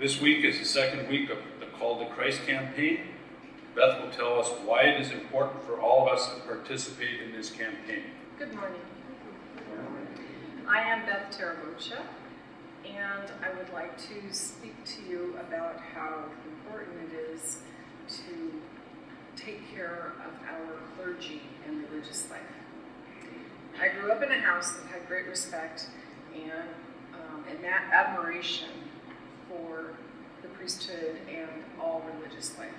This week is the second week of the Call to Christ campaign. Beth will tell us why it is important for all of us to participate in this campaign. Good morning. I am Beth Tarabocha, and I would like to speak to you about how important it is to take care of our clergy and religious life. I grew up in a house that had great respect and, um, and that admiration for the priesthood and all religious life.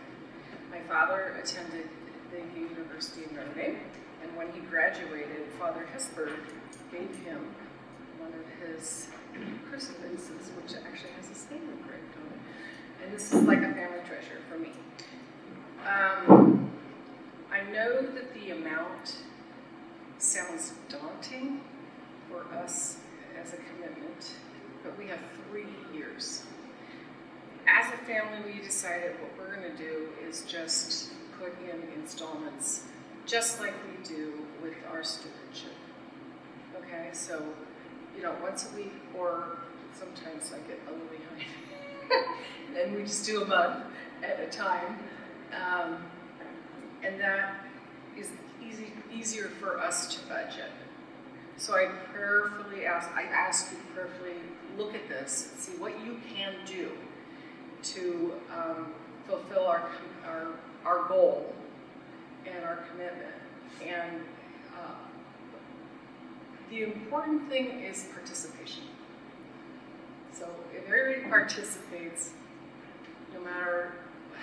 My father attended the University of Notre Dame, and when he graduated, Father Hesburgh gave him one of his crucifixes, which actually has his name engraved on it. And this is like a family treasure for me. Um, I know that the amount sounds daunting for us as a commitment, but we have three years. Family, we decided what we're going to do is just put in installments, just like we do with our stewardship. Okay, so, you know, once a week, or sometimes I get a little behind, and we just do a month at a time. Um, and that is easy, easier for us to budget. So I prayerfully ask, I ask you prayerfully look at this, see what you can do to um, fulfill our, our, our goal and our commitment. And uh, the important thing is participation. So if everybody participates, no matter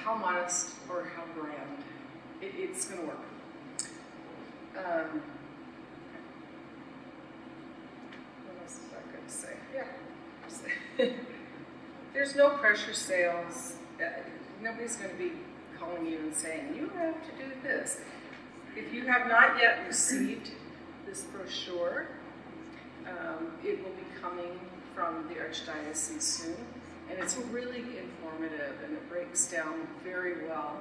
how modest or how grand, it, it's going to work. Um, what else was I going to say? Yeah. There's no pressure sales. Uh, nobody's going to be calling you and saying, you have to do this. If you have not yet received this brochure, um, it will be coming from the Archdiocese soon. And it's really informative and it breaks down very well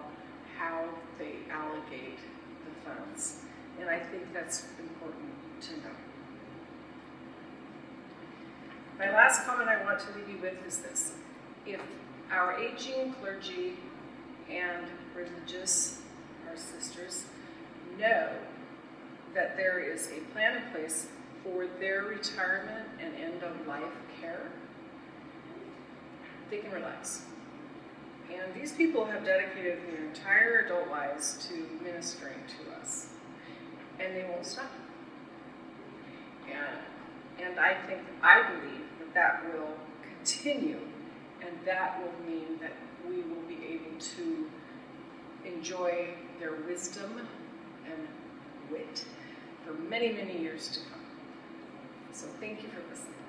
how they allocate the funds. And I think that's important to know. My last comment I want to leave you with is this. If our aging clergy and religious, our sisters, know that there is a plan in place for their retirement and end of life care, they can relax. And these people have dedicated their entire adult lives to ministering to us, and they won't stop. And, and I think, I believe that will continue, and that will mean that we will be able to enjoy their wisdom and wit for many, many years to come. So thank you for listening.